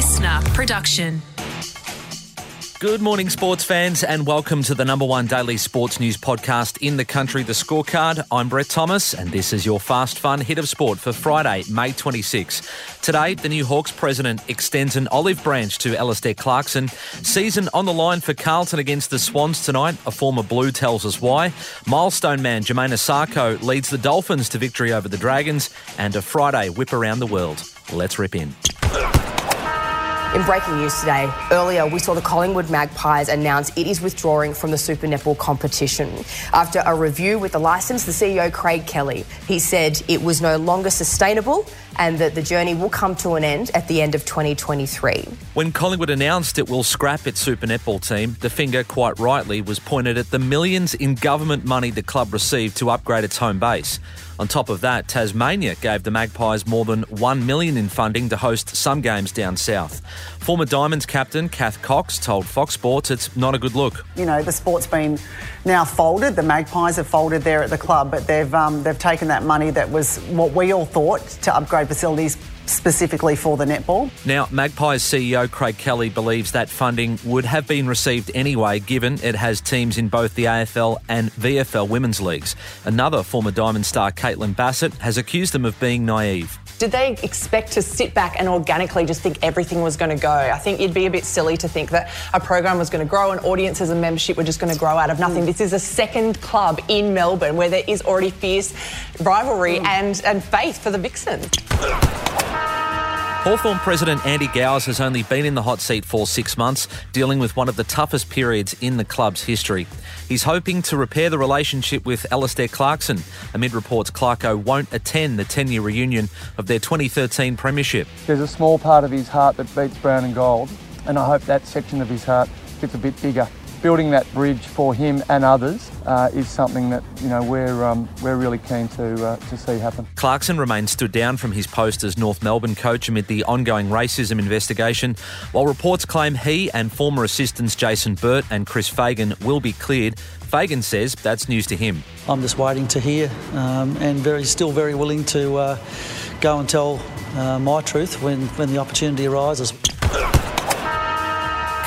listener production. Good morning, sports fans, and welcome to the number one daily sports news podcast in the country, The Scorecard. I'm Brett Thomas, and this is your fast, fun hit of sport for Friday, May 26. Today, the new Hawks president extends an olive branch to Alastair Clarkson. Season on the line for Carlton against the Swans tonight. A former Blue tells us why. Milestone man Jamayne Isaako leads the Dolphins to victory over the Dragons, and a Friday whip around the world. Let's rip in. In breaking news today, earlier we saw the Collingwood Magpies announce it is withdrawing from the Super Netball competition. After a review with the licence, the CEO Craig Kelly, he said it was no longer sustainable and that the journey will come to an end at the end of 2023. When Collingwood announced it will scrap its Super Netball team, the finger, quite rightly, was pointed at the millions in government money the club received to upgrade its home base. On top of that, Tasmania gave the Magpies more than one million in funding to host some games down south. Former Diamonds captain Cath Cox told Fox Sports it's not a good look. You know, the sport's been now folded. The Magpies have folded there at the club, but they've um, they've taken that money that was what we all thought to upgrade facilities specifically for the netball. Now, Magpies CEO Craig Kelly believes that funding would have been received anyway, given it has teams in both the AFL and VFL women's leagues. Another former Diamond star, Caitlin Bassett, has accused them of being naive. Did they expect to sit back and organically just think everything was going to go? I think it'd be a bit silly to think that a program was going to grow and audiences and membership were just going to grow out of nothing. Mm. This is a second club in Melbourne where there is already fierce rivalry mm. and, and faith for the Vixens. Hawthorn President Andy Gowers has only been in the hot seat for six months, dealing with one of the toughest periods in the club's history. He's hoping to repair the relationship with Alastair Clarkson, amid reports Clarko won't attend the 10 year reunion of their 2013 Premiership. There's a small part of his heart that beats brown and gold, and I hope that section of his heart gets a bit bigger building that bridge for him and others uh, is something that you know we're um, we're really keen to uh, to see happen. Clarkson remains stood down from his post as North Melbourne coach amid the ongoing racism investigation, while reports claim he and former assistants Jason Burt and Chris Fagan will be cleared. Fagan says that's news to him. I'm just waiting to hear, um, and very still very willing to uh, go and tell uh, my truth when when the opportunity arises.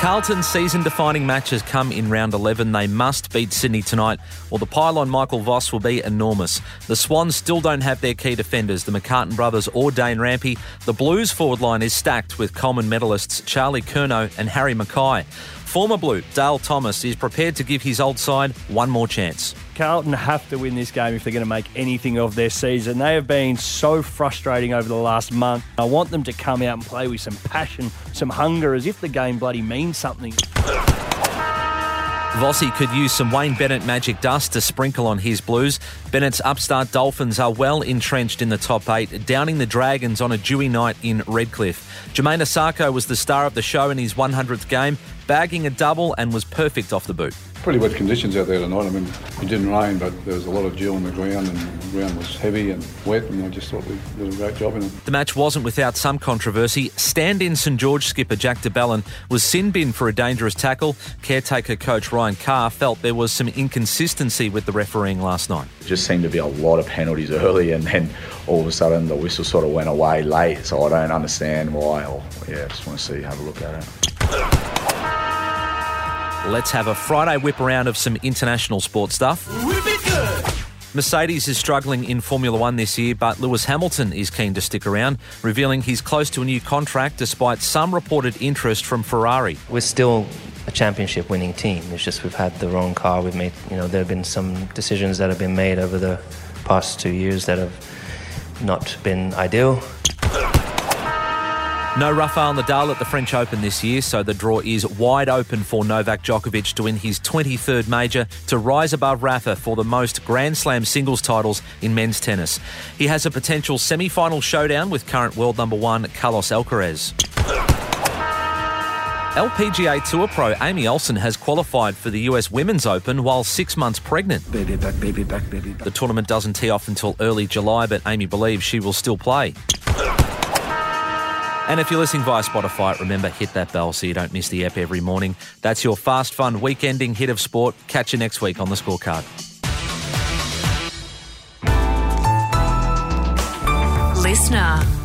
Carlton's season defining matches come in round 11. They must beat Sydney tonight, or the pylon Michael Voss will be enormous. The Swans still don't have their key defenders, the McCartin brothers or Dane Rampe. The Blues forward line is stacked with Coleman medalists Charlie Curnow and Harry McKay. Former Blue, Dale Thomas, is prepared to give his old side one more chance. Carlton have to win this game if they're going to make anything of their season. They have been so frustrating over the last month. I want them to come out and play with some passion, some hunger, as if the game bloody means something. Vossi could use some Wayne Bennett magic dust to sprinkle on his Blues. Bennett's upstart Dolphins are well entrenched in the top eight, downing the Dragons on a dewy night in Redcliffe. Jamayne Isaako was the star of the show in his 100th game, bagging a double and was perfect off the boot pretty wet conditions out there tonight. I mean, it didn't rain, but there was a lot of dew on the ground, and the ground was heavy and wet, and I just thought we did a great job in it. The match wasn't without some controversy. Stand-in St George skipper Jack de Belin was sin bin for a dangerous tackle. Caretaker coach Ryan Carr felt there was some inconsistency with the refereeing last night. It just seemed to be a lot of penalties early, and then all of a sudden the whistle sort of went away late. So I don't understand why. Or yeah, just want to see, have a look at it. Let's have a Friday whip around of some international sports stuff. Mercedes is struggling in Formula One this year, but Lewis Hamilton is keen to stick around, revealing he's close to a new contract despite some reported interest from Ferrari. We're still a championship winning team. It's just we've had the wrong car. We've made, you know, there have been some decisions that have been made over the past two years that have not been ideal. No Rafael Nadal at the French Open this year, so the draw is wide open for Novak Djokovic to win his 23rd major to rise above Rafa for the most Grand Slam singles titles in men's tennis. He has a potential semi final showdown with current world number one Carlos Alcaraz. LPGA Tour Pro Amy Olson has qualified for the US Women's Open while six months pregnant. Baby back, baby back, baby back. The tournament doesn't tee off until early July, but Amy believes she will still play. And if you're listening via Spotify, remember hit that bell so you don't miss the app every morning. That's your fast, fun, weekending hit of sport. Catch you next week on the scorecard. Listener.